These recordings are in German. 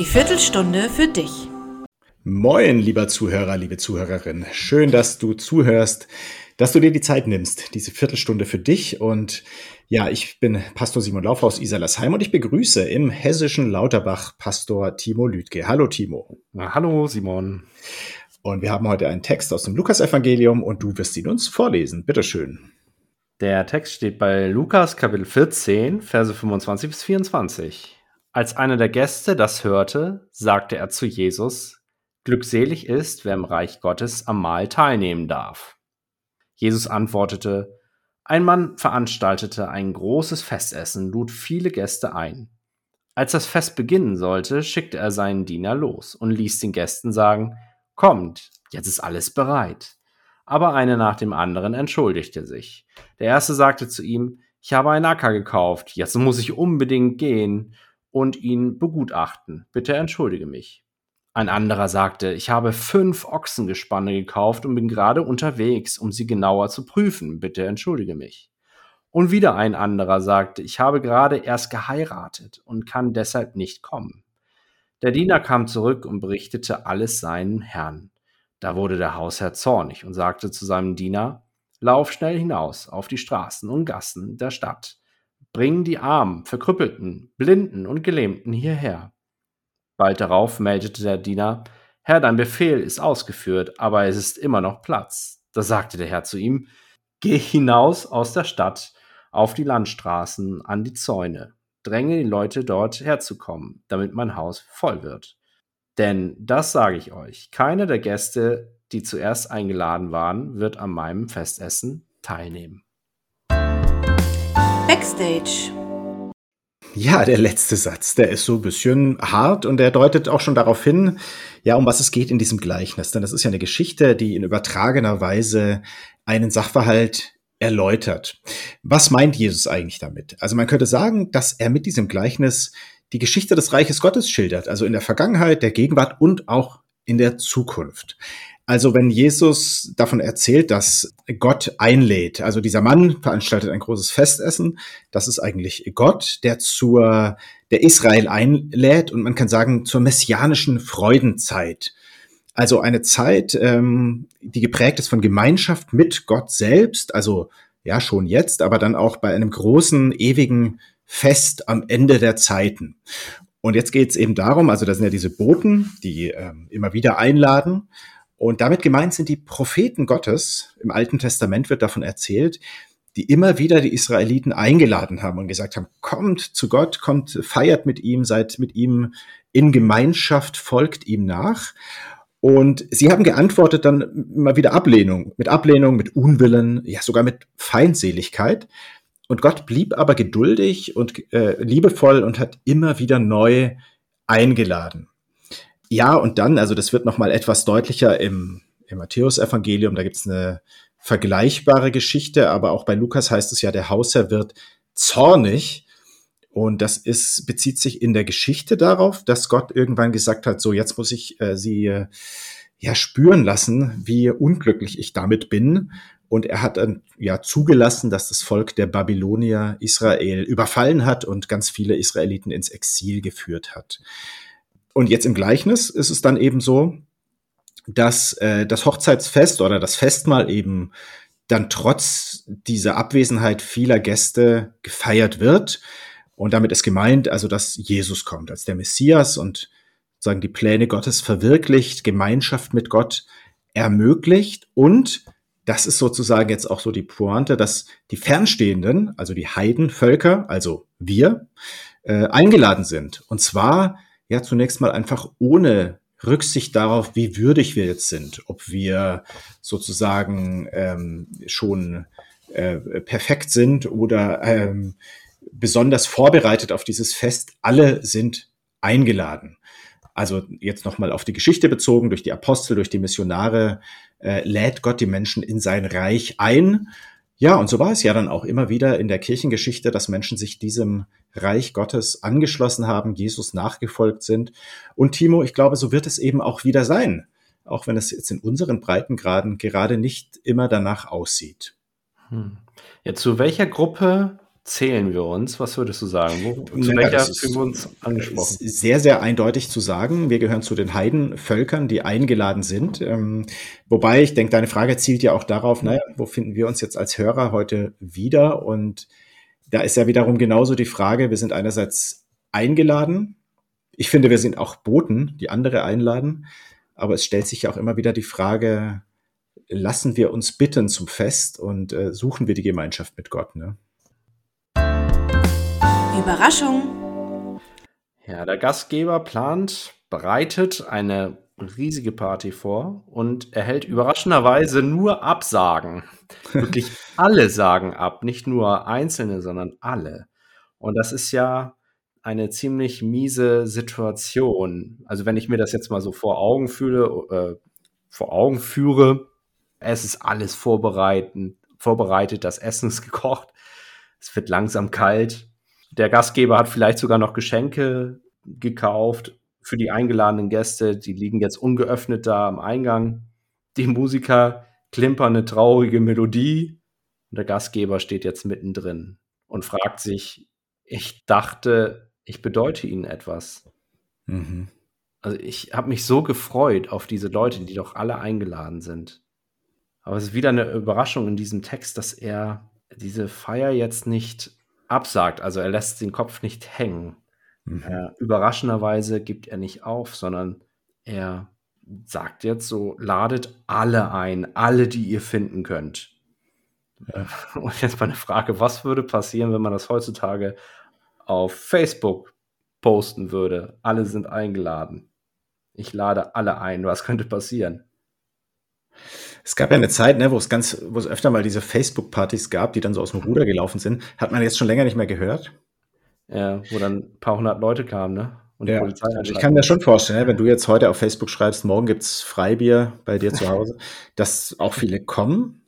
Die Viertelstunde für dich. Moin, lieber Zuhörer, liebe Zuhörerin. Schön, dass du zuhörst, dass du dir die Zeit nimmst, diese Viertelstunde für dich. Und ja, ich bin Pastor Simon Lauf aus Iserlasheim und ich begrüße im hessischen Lauterbach Pastor Timo Lüdke. Hallo, Timo. Na, hallo, Simon. Und wir haben heute einen Text aus dem Lukasevangelium und du wirst ihn uns vorlesen. Bitteschön. Der Text steht bei Lukas Kapitel 14, Verse 25 bis 24. Als einer der Gäste das hörte, sagte er zu Jesus, Glückselig ist, wer im Reich Gottes am Mahl teilnehmen darf. Jesus antwortete, Ein Mann veranstaltete ein großes Festessen, lud viele Gäste ein. Als das Fest beginnen sollte, schickte er seinen Diener los und ließ den Gästen sagen, Kommt, jetzt ist alles bereit. Aber einer nach dem anderen entschuldigte sich. Der erste sagte zu ihm, ich habe einen Acker gekauft, jetzt muss ich unbedingt gehen und ihn begutachten. Bitte entschuldige mich. Ein anderer sagte, ich habe fünf Ochsengespanne gekauft und bin gerade unterwegs, um sie genauer zu prüfen. Bitte entschuldige mich. Und wieder ein anderer sagte, ich habe gerade erst geheiratet und kann deshalb nicht kommen. Der Diener kam zurück und berichtete alles seinen Herrn. Da wurde der Hausherr zornig und sagte zu seinem Diener, Lauf schnell hinaus auf die Straßen und Gassen der Stadt Bring die Armen, Verkrüppelten, Blinden und Gelähmten hierher. Bald darauf meldete der Diener, Herr, dein Befehl ist ausgeführt, aber es ist immer noch Platz. Da sagte der Herr zu ihm, Geh hinaus aus der Stadt auf die Landstraßen, an die Zäune, dränge die Leute dort herzukommen, damit mein Haus voll wird. Denn das sage ich euch, keiner der Gäste, die zuerst eingeladen waren, wird an meinem Festessen teilnehmen. Backstage. Ja, der letzte Satz, der ist so ein bisschen hart und der deutet auch schon darauf hin, ja, um was es geht in diesem Gleichnis. Denn das ist ja eine Geschichte, die in übertragener Weise einen Sachverhalt erläutert. Was meint Jesus eigentlich damit? Also man könnte sagen, dass er mit diesem Gleichnis die Geschichte des Reiches Gottes schildert, also in der Vergangenheit, der Gegenwart und auch in der Zukunft. Also wenn Jesus davon erzählt, dass Gott einlädt, also dieser Mann veranstaltet ein großes Festessen, das ist eigentlich Gott, der zur, der Israel einlädt und man kann sagen zur messianischen Freudenzeit. Also eine Zeit, ähm, die geprägt ist von Gemeinschaft mit Gott selbst, also ja schon jetzt, aber dann auch bei einem großen, ewigen Fest am Ende der Zeiten. Und jetzt geht es eben darum, also da sind ja diese Boten, die ähm, immer wieder einladen. Und damit gemeint sind die Propheten Gottes. Im Alten Testament wird davon erzählt, die immer wieder die Israeliten eingeladen haben und gesagt haben, kommt zu Gott, kommt, feiert mit ihm, seid mit ihm in Gemeinschaft, folgt ihm nach. Und sie haben geantwortet dann immer wieder Ablehnung, mit Ablehnung, mit Unwillen, ja sogar mit Feindseligkeit. Und Gott blieb aber geduldig und äh, liebevoll und hat immer wieder neu eingeladen. Ja, und dann, also das wird nochmal etwas deutlicher im, im Matthäus-Evangelium, da gibt's eine vergleichbare Geschichte, aber auch bei Lukas heißt es ja, der Hausherr wird zornig. Und das ist, bezieht sich in der Geschichte darauf, dass Gott irgendwann gesagt hat, so jetzt muss ich äh, sie äh, ja spüren lassen, wie unglücklich ich damit bin. Und er hat dann ja zugelassen, dass das Volk der Babylonier Israel überfallen hat und ganz viele Israeliten ins Exil geführt hat. Und jetzt im Gleichnis ist es dann eben so, dass äh, das Hochzeitsfest oder das Festmahl eben dann trotz dieser Abwesenheit vieler Gäste gefeiert wird. Und damit ist gemeint, also dass Jesus kommt als der Messias und sagen die Pläne Gottes verwirklicht, Gemeinschaft mit Gott ermöglicht und das ist sozusagen jetzt auch so die Pointe, dass die Fernstehenden, also die Heidenvölker, also wir, äh, eingeladen sind. Und zwar ja zunächst mal einfach ohne Rücksicht darauf, wie würdig wir jetzt sind, ob wir sozusagen ähm, schon äh, perfekt sind oder ähm, besonders vorbereitet auf dieses Fest. Alle sind eingeladen. Also jetzt nochmal auf die Geschichte bezogen, durch die Apostel, durch die Missionare äh, lädt Gott die Menschen in sein Reich ein. Ja, und so war es ja dann auch immer wieder in der Kirchengeschichte, dass Menschen sich diesem Reich Gottes angeschlossen haben, Jesus nachgefolgt sind. Und Timo, ich glaube, so wird es eben auch wieder sein, auch wenn es jetzt in unseren Breitengraden gerade nicht immer danach aussieht. Hm. Ja, zu welcher Gruppe zählen wir uns? Was würdest du sagen? Wo, zu welcher fühlen wir uns angesprochen? ist sehr, sehr eindeutig zu sagen. Wir gehören zu den Heidenvölkern, die eingeladen sind. Ähm, wobei, ich denke, deine Frage zielt ja auch darauf, naja, wo finden wir uns jetzt als Hörer heute wieder? Und da ist ja wiederum genauso die Frage, wir sind einerseits eingeladen. Ich finde, wir sind auch Boten, die andere einladen. Aber es stellt sich ja auch immer wieder die Frage, lassen wir uns bitten zum Fest und äh, suchen wir die Gemeinschaft mit Gott? Ne? Überraschung. Ja, der Gastgeber plant, bereitet eine riesige Party vor und erhält überraschenderweise nur Absagen. Wirklich alle sagen ab, nicht nur einzelne, sondern alle. Und das ist ja eine ziemlich miese Situation. Also wenn ich mir das jetzt mal so vor Augen fühle, äh, vor Augen führe, es ist alles vorbereiten, vorbereitet, das Essen ist gekocht, es wird langsam kalt. Der Gastgeber hat vielleicht sogar noch Geschenke gekauft für die eingeladenen Gäste. Die liegen jetzt ungeöffnet da am Eingang. Die Musiker klimpern eine traurige Melodie. Und der Gastgeber steht jetzt mittendrin und fragt sich, ich dachte, ich bedeute Ihnen etwas. Mhm. Also ich habe mich so gefreut auf diese Leute, die doch alle eingeladen sind. Aber es ist wieder eine Überraschung in diesem Text, dass er diese Feier jetzt nicht absagt. Also er lässt den Kopf nicht hängen. Mhm. Äh, überraschenderweise gibt er nicht auf, sondern er sagt jetzt so, ladet alle ein, alle, die ihr finden könnt. Äh, Und jetzt meine Frage, was würde passieren, wenn man das heutzutage auf Facebook posten würde? Alle sind eingeladen. Ich lade alle ein. Was könnte passieren? Es gab ja eine Zeit, ne, wo es ganz, wo es öfter mal diese Facebook-Partys gab, die dann so aus dem Ruder gelaufen sind. Hat man jetzt schon länger nicht mehr gehört. Ja, wo dann ein paar hundert Leute kamen, ne? Und die Ja, also ich kann mir schon vorstellen, ne, wenn du jetzt heute auf Facebook schreibst, morgen gibt's Freibier bei dir zu Hause, dass auch viele kommen.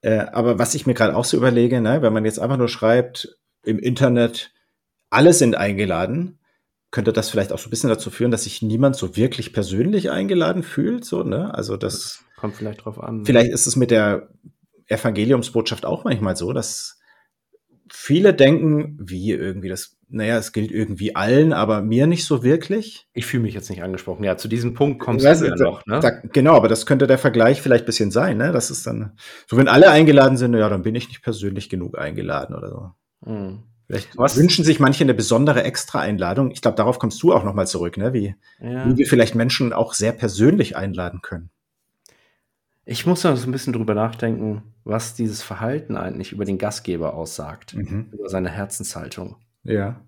Äh, aber was ich mir gerade auch so überlege, ne, wenn man jetzt einfach nur schreibt im Internet, alle sind eingeladen, könnte das vielleicht auch so ein bisschen dazu führen, dass sich niemand so wirklich persönlich eingeladen fühlt, so, ne? Also das Kommt vielleicht drauf an. Vielleicht ist es mit der Evangeliumsbotschaft auch manchmal so, dass viele denken, wie irgendwie das, naja, es gilt irgendwie allen, aber mir nicht so wirklich. Ich fühle mich jetzt nicht angesprochen. Ja, zu diesem Punkt kommst Weißt du ja da- noch, ne? Da, genau, aber das könnte der Vergleich vielleicht ein bisschen sein, ne? Das ist dann, so wenn alle eingeladen sind, ja, dann bin ich nicht persönlich genug eingeladen oder so. Hm. Vielleicht Was- wünschen sich manche eine besondere Extra-Einladung. Ich glaube, darauf kommst du auch nochmal zurück, ne? Wie, Ja. wie wir vielleicht Menschen auch sehr persönlich einladen können. Ich muss da so ein bisschen drüber nachdenken, was dieses Verhalten eigentlich über den Gastgeber aussagt, Mhm. über seine Herzenshaltung. Ja.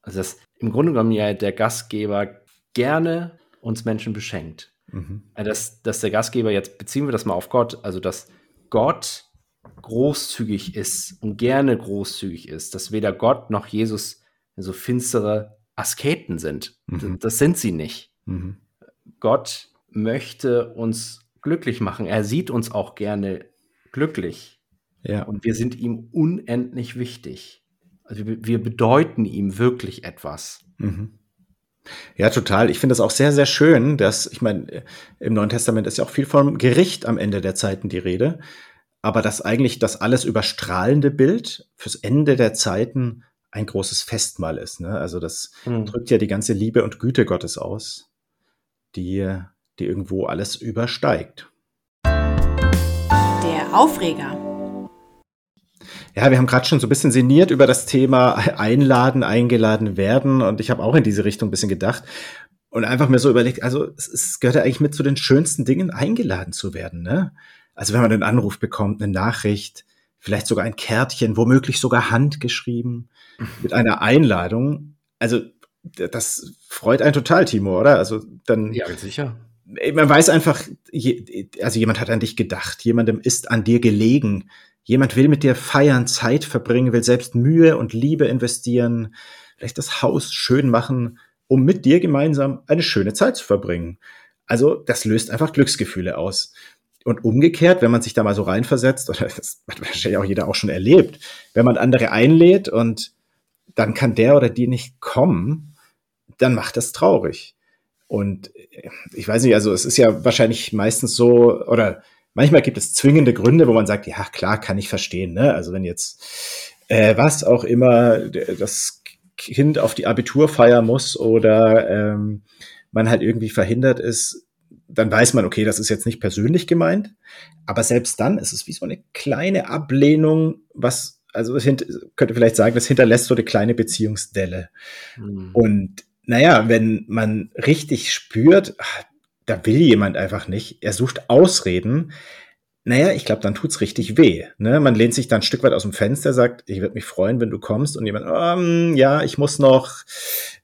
Also, dass im Grunde genommen ja der Gastgeber gerne uns Menschen beschenkt. Mhm. Äh, Dass, dass der Gastgeber, jetzt beziehen wir das mal auf Gott, also dass Gott großzügig ist und gerne großzügig ist, dass weder Gott noch Jesus so finstere Asketen sind. Mhm. Das sind sie nicht. Mhm. Gott möchte uns glücklich machen. Er sieht uns auch gerne glücklich. Ja. Und wir sind ihm unendlich wichtig. Also wir, wir bedeuten ihm wirklich etwas. Mhm. Ja, total. Ich finde das auch sehr, sehr schön, dass, ich meine, im Neuen Testament ist ja auch viel vom Gericht am Ende der Zeiten die Rede, aber dass eigentlich das alles überstrahlende Bild fürs Ende der Zeiten ein großes Festmahl ist. Ne? Also das Mhm. drückt ja die ganze Liebe und Güte Gottes aus, die, die irgendwo alles übersteigt. Der Aufreger. Ja, wir haben gerade schon so ein bisschen sinniert über das Thema Einladen, eingeladen werden und ich habe auch in diese Richtung ein bisschen gedacht und einfach mir so überlegt, also es, es gehört ja eigentlich mit zu den schönsten Dingen, eingeladen zu werden. Ne? Also wenn man einen Anruf bekommt, eine Nachricht, vielleicht sogar ein Kärtchen, womöglich sogar handgeschrieben mit einer Einladung. Also das freut einen total, Timo, oder? Also dann Ja, sicher. Man weiß einfach, also jemand hat an dich gedacht, jemandem ist an dir gelegen, jemand will mit dir feiern, Zeit verbringen, will selbst Mühe und Liebe investieren, vielleicht das Haus schön machen, um mit dir gemeinsam eine schöne Zeit zu verbringen. Also das löst einfach Glücksgefühle aus. Und umgekehrt, wenn man sich da mal so reinversetzt, oder das hat wahrscheinlich auch jeder auch schon erlebt, wenn man andere einlädt und dann kann der oder die nicht kommen, dann macht das traurig. Und äh, ich weiß nicht, also es ist ja wahrscheinlich meistens so, oder manchmal gibt es zwingende Gründe, wo man sagt, ja klar, kann ich verstehen, ne? Also wenn jetzt äh, was auch immer das Kind auf die Abiturfeier muss oder ähm, man halt irgendwie verhindert ist, dann weiß man, okay, das ist jetzt nicht persönlich gemeint, aber selbst dann ist es wie so eine kleine Ablehnung, was, also könnte vielleicht sagen, das hinterlässt so eine kleine Beziehungsdelle. Mhm. Und naja, wenn man richtig spürt, ach, da will jemand einfach nicht, er sucht Ausreden, naja, ich glaube, dann tut's richtig weh. Ne? Man lehnt sich dann ein Stück weit aus dem Fenster, sagt, ich würde mich freuen, wenn du kommst und jemand, um, ja, ich muss noch,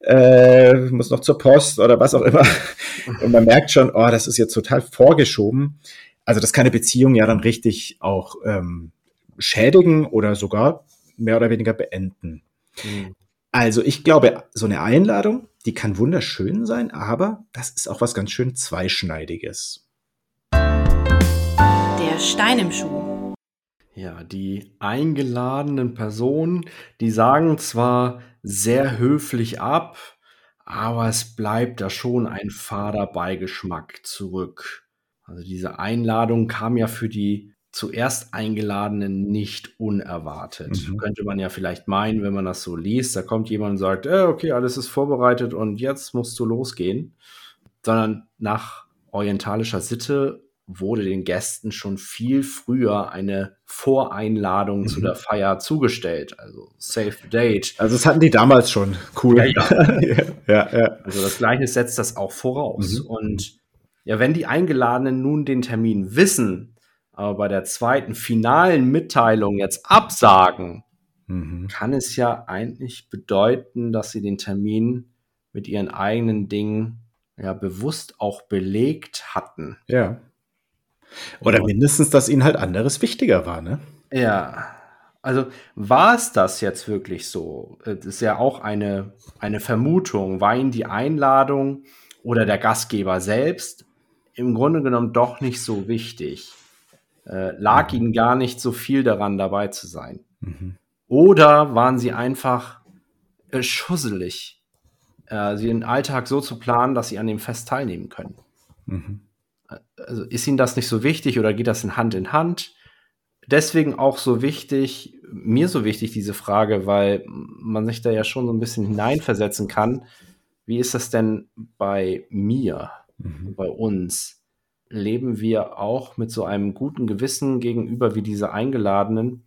äh, muss noch zur Post oder was auch immer. Und man merkt schon, oh, das ist jetzt total vorgeschoben. Also das kann eine Beziehung ja dann richtig auch ähm, schädigen oder sogar mehr oder weniger beenden. Mhm. Also ich glaube, so eine Einladung, die kann wunderschön sein, aber das ist auch was ganz schön zweischneidiges. Der Stein im Schuh. Ja, die eingeladenen Personen, die sagen zwar sehr höflich ab, aber es bleibt da schon ein fader Beigeschmack zurück. Also diese Einladung kam ja für die zuerst Eingeladenen nicht unerwartet. Mhm. Könnte man ja vielleicht meinen, wenn man das so liest, da kommt jemand und sagt, äh, okay, alles ist vorbereitet und jetzt musst du losgehen. Sondern nach orientalischer Sitte wurde den Gästen schon viel früher eine Voreinladung mhm. zu der Feier zugestellt. Also Save the Date. Also das hatten die damals schon. Cool. Ja, ja. ja, ja. Also das Gleiche setzt das auch voraus. Mhm. Und ja, wenn die Eingeladenen nun den Termin wissen, aber bei der zweiten finalen Mitteilung jetzt absagen, mhm. kann es ja eigentlich bedeuten, dass sie den Termin mit ihren eigenen Dingen ja bewusst auch belegt hatten. Ja. Oder mindestens, dass ihnen halt anderes wichtiger war, ne? Ja. Also war es das jetzt wirklich so? Das ist ja auch eine, eine Vermutung. War ihnen die Einladung oder der Gastgeber selbst im Grunde genommen doch nicht so wichtig? Äh, lag mhm. ihnen gar nicht so viel daran, dabei zu sein? Mhm. Oder waren sie einfach äh, schusselig, äh, sie den Alltag so zu planen, dass sie an dem Fest teilnehmen können? Mhm also ist Ihnen das nicht so wichtig oder geht das in Hand in Hand? Deswegen auch so wichtig, mir so wichtig diese Frage, weil man sich da ja schon so ein bisschen hineinversetzen kann. Wie ist das denn bei mir, mhm. bei uns? Leben wir auch mit so einem guten Gewissen gegenüber wie diese Eingeladenen,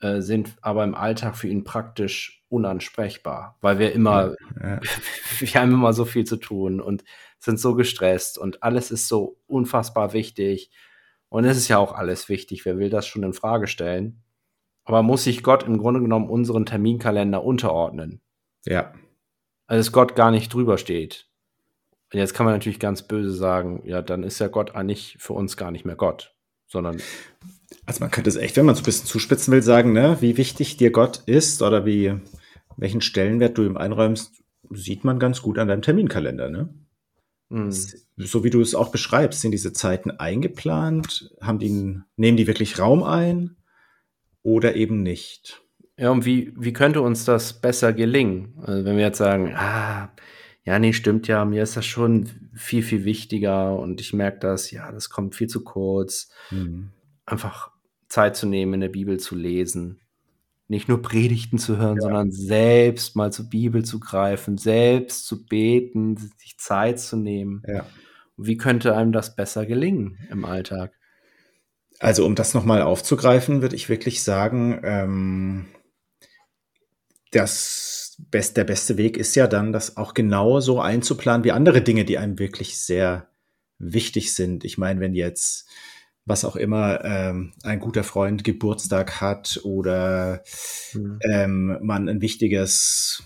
äh, sind aber im Alltag für ihn praktisch unansprechbar, weil wir immer, ja, wir haben immer so viel zu tun und sind so gestresst und alles ist so unfassbar wichtig. Und es ist ja auch alles wichtig. Wer will das schon in Frage stellen? Aber muss sich Gott im Grunde genommen unseren Terminkalender unterordnen? Ja. Also dass Gott gar nicht drüber steht. Und jetzt kann man natürlich ganz böse sagen, ja, dann ist ja Gott eigentlich für uns gar nicht mehr Gott, sondern. Also man könnte es echt, wenn man es ein bisschen zuspitzen will, sagen, ne, wie wichtig dir Gott ist oder wie, welchen Stellenwert du ihm einräumst, sieht man ganz gut an deinem Terminkalender, ne? Mhm. So wie du es auch beschreibst, sind diese Zeiten eingeplant? Haben die, nehmen die wirklich Raum ein oder eben nicht? Ja, und wie, wie könnte uns das besser gelingen? Also wenn wir jetzt sagen, ah, ja, nee, stimmt ja, mir ist das schon viel, viel wichtiger und ich merke das, ja, das kommt viel zu kurz. Mhm. Einfach Zeit zu nehmen, in der Bibel zu lesen nicht nur Predigten zu hören, ja. sondern selbst mal zur Bibel zu greifen, selbst zu beten, sich Zeit zu nehmen. Ja. Wie könnte einem das besser gelingen im Alltag? Also um das nochmal aufzugreifen, würde ich wirklich sagen, ähm, das best, der beste Weg ist ja dann, das auch genau so einzuplanen wie andere Dinge, die einem wirklich sehr wichtig sind. Ich meine, wenn jetzt was auch immer ähm, ein guter Freund Geburtstag hat oder mhm. ähm, man ein wichtiges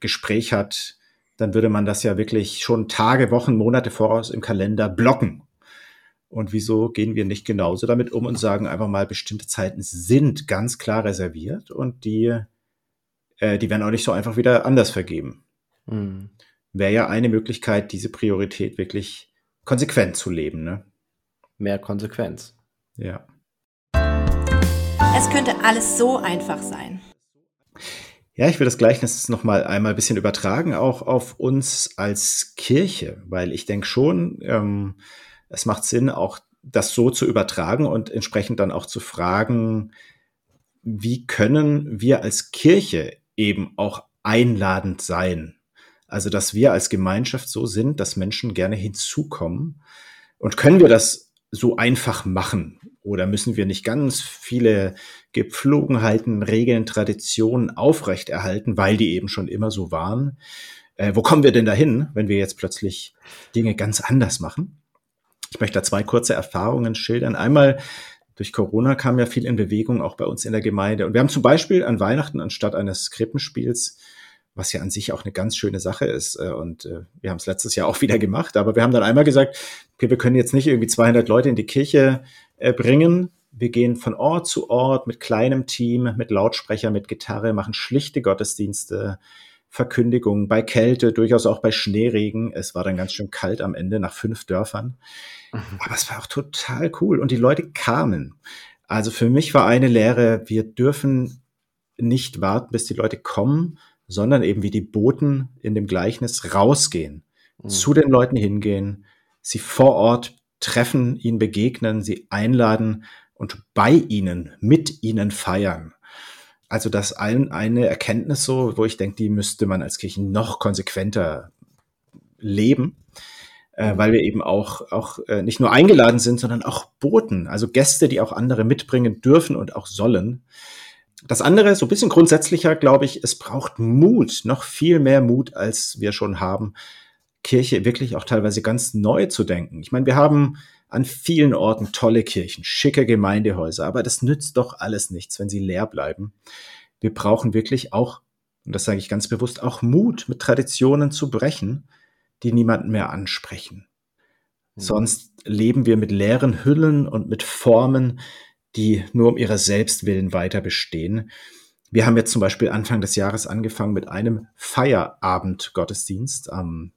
Gespräch hat, dann würde man das ja wirklich schon Tage, Wochen, Monate voraus im Kalender blocken. Und wieso gehen wir nicht genauso damit um und sagen einfach mal, bestimmte Zeiten sind ganz klar reserviert und die, äh, die werden auch nicht so einfach wieder anders vergeben. Mhm. Wäre ja eine Möglichkeit, diese Priorität wirklich konsequent zu leben. Ne? mehr Konsequenz. Ja. Es könnte alles so einfach sein. Ja, ich will das Gleichnis noch mal einmal ein bisschen übertragen, auch auf uns als Kirche, weil ich denke schon, ähm, es macht Sinn, auch das so zu übertragen und entsprechend dann auch zu fragen, wie können wir als Kirche eben auch einladend sein? Also, dass wir als Gemeinschaft so sind, dass Menschen gerne hinzukommen. Und können wir das so einfach machen? Oder müssen wir nicht ganz viele Gepflogenheiten, Regeln, Traditionen aufrechterhalten, weil die eben schon immer so waren? Äh, wo kommen wir denn dahin, wenn wir jetzt plötzlich Dinge ganz anders machen? Ich möchte da zwei kurze Erfahrungen schildern. Einmal durch Corona kam ja viel in Bewegung, auch bei uns in der Gemeinde. Und wir haben zum Beispiel an Weihnachten anstatt eines Krippenspiels, was ja an sich auch eine ganz schöne Sache ist, äh, und äh, wir haben es letztes Jahr auch wieder gemacht, aber wir haben dann einmal gesagt, okay, wir können jetzt nicht irgendwie 200 Leute in die Kirche äh, bringen. Wir gehen von Ort zu Ort mit kleinem Team, mit Lautsprecher, mit Gitarre, machen schlichte Gottesdienste, Verkündigungen, bei Kälte, durchaus auch bei Schneeregen. Es war dann ganz schön kalt am Ende nach fünf Dörfern. Mhm. Aber es war auch total cool und die Leute kamen. Also für mich war eine Lehre, wir dürfen nicht warten, bis die Leute kommen, sondern eben wie die Boten in dem Gleichnis rausgehen, mhm. zu den Leuten hingehen, sie vor Ort treffen, ihnen begegnen, sie einladen und bei ihnen, mit ihnen feiern. Also das ein, eine Erkenntnis so, wo ich denke, die müsste man als Kirchen noch konsequenter leben, äh, mhm. weil wir eben auch, auch äh, nicht nur eingeladen sind, sondern auch Boten, also Gäste, die auch andere mitbringen dürfen und auch sollen. Das andere, so ein bisschen grundsätzlicher, glaube ich, es braucht Mut, noch viel mehr Mut, als wir schon haben, Kirche wirklich auch teilweise ganz neu zu denken. Ich meine, wir haben an vielen Orten tolle Kirchen, schicke Gemeindehäuser, aber das nützt doch alles nichts, wenn sie leer bleiben. Wir brauchen wirklich auch, und das sage ich ganz bewusst, auch Mut, mit Traditionen zu brechen, die niemanden mehr ansprechen. Mhm. Sonst leben wir mit leeren Hüllen und mit Formen, die nur um ihrer selbst willen weiter bestehen. Wir haben jetzt zum Beispiel Anfang des Jahres angefangen mit einem Feierabend-Gottesdienst am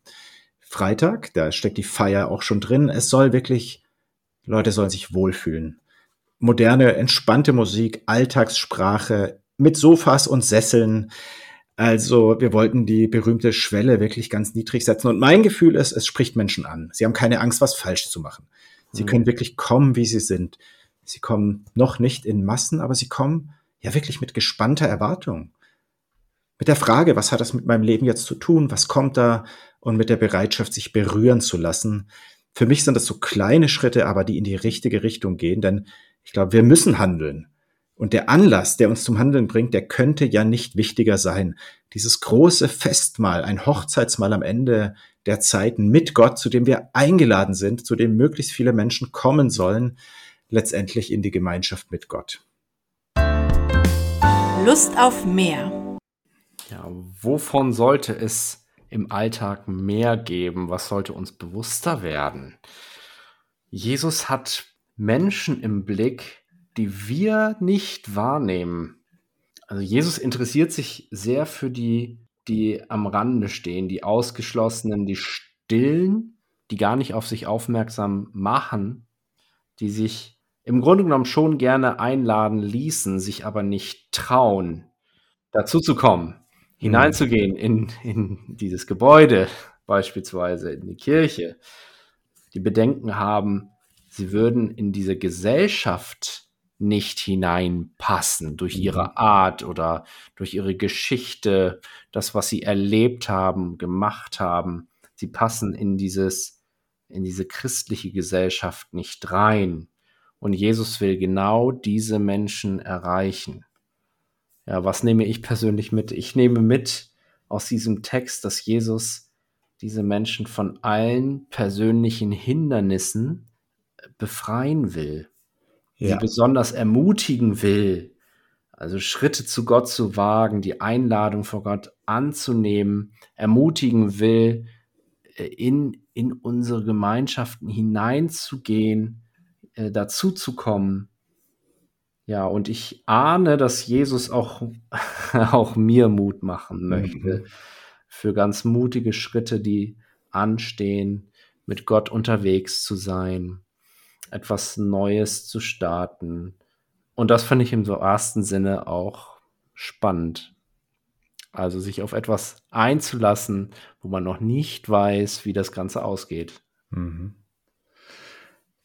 Freitag. Da steckt die Feier auch schon drin. Es soll wirklich Leute sollen sich wohlfühlen. Moderne, entspannte Musik, Alltagssprache mit Sofas und Sesseln. Also wir wollten die berühmte Schwelle wirklich ganz niedrig setzen. Und mein Gefühl ist, es spricht Menschen an. Sie haben keine Angst, was falsch zu machen. Sie mhm. können wirklich kommen, wie sie sind. Sie kommen noch nicht in Massen, aber sie kommen ja wirklich mit gespannter Erwartung. Mit der Frage, was hat das mit meinem Leben jetzt zu tun? Was kommt da? Und mit der Bereitschaft, sich berühren zu lassen. Für mich sind das so kleine Schritte, aber die in die richtige Richtung gehen, denn ich glaube, wir müssen handeln. Und der Anlass, der uns zum Handeln bringt, der könnte ja nicht wichtiger sein. Dieses große Festmahl, ein Hochzeitsmahl am Ende der Zeiten mit Gott, zu dem wir eingeladen sind, zu dem möglichst viele Menschen kommen sollen, letztendlich in die Gemeinschaft mit Gott. Lust auf mehr. Ja, wovon sollte es im Alltag mehr geben? Was sollte uns bewusster werden? Jesus hat Menschen im Blick, die wir nicht wahrnehmen. Also Jesus interessiert sich sehr für die, die am Rande stehen, die Ausgeschlossenen, die Stillen, die gar nicht auf sich aufmerksam machen, die sich im Grunde genommen schon gerne einladen ließen, sich aber nicht trauen, dazu zu kommen hineinzugehen in, in dieses Gebäude, beispielsweise in die Kirche, die Bedenken haben, sie würden in diese Gesellschaft nicht hineinpassen durch ihre mhm. Art oder durch ihre Geschichte, das, was sie erlebt haben, gemacht haben. Sie passen in dieses, in diese christliche Gesellschaft nicht rein. Und Jesus will genau diese Menschen erreichen. Ja, was nehme ich persönlich mit? Ich nehme mit aus diesem Text, dass Jesus diese Menschen von allen persönlichen Hindernissen befreien will, ja. sie besonders ermutigen will, also Schritte zu Gott zu wagen, die Einladung vor Gott anzunehmen, ermutigen will, äh, in, in unsere Gemeinschaften hineinzugehen, äh, dazu zu kommen ja, und ich ahne, dass Jesus auch, auch mir Mut machen möchte mhm. für ganz mutige Schritte, die anstehen, mit Gott unterwegs zu sein, etwas Neues zu starten. Und das finde ich im so ersten Sinne auch spannend. Also sich auf etwas einzulassen, wo man noch nicht weiß, wie das Ganze ausgeht. Mhm.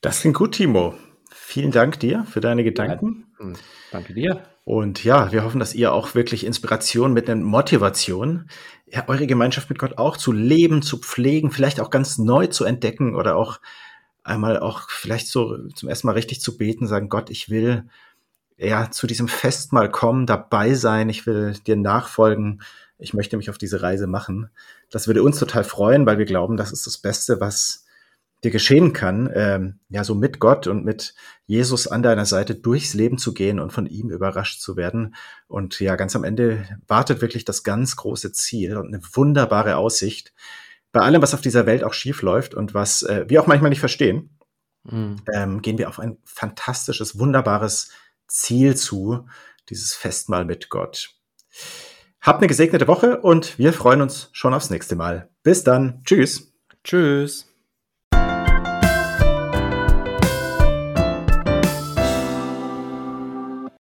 Das klingt gut, Timo. Vielen Dank dir für deine Gedanken. Ja, hm, danke dir. Und ja, wir hoffen, dass ihr auch wirklich Inspiration mit einer Motivation, ja, eure Gemeinschaft mit Gott auch zu leben, zu pflegen, vielleicht auch ganz neu zu entdecken oder auch einmal auch vielleicht so zum ersten Mal richtig zu beten, sagen, Gott, ich will ja zu diesem Festmahl kommen, dabei sein, ich will dir nachfolgen, ich möchte mich auf diese Reise machen. Das würde uns total freuen, weil wir glauben, das ist das Beste, was dir geschehen kann, ähm, ja, so mit Gott und mit Jesus an deiner Seite durchs Leben zu gehen und von ihm überrascht zu werden. Und ja, ganz am Ende wartet wirklich das ganz große Ziel und eine wunderbare Aussicht bei allem, was auf dieser Welt auch schief läuft und was äh, wir auch manchmal nicht verstehen. Mhm. Ähm, gehen wir auf ein fantastisches, wunderbares Ziel zu, dieses Festmahl mit Gott. Habt eine gesegnete Woche und wir freuen uns schon aufs nächste Mal. Bis dann. Tschüss. Tschüss.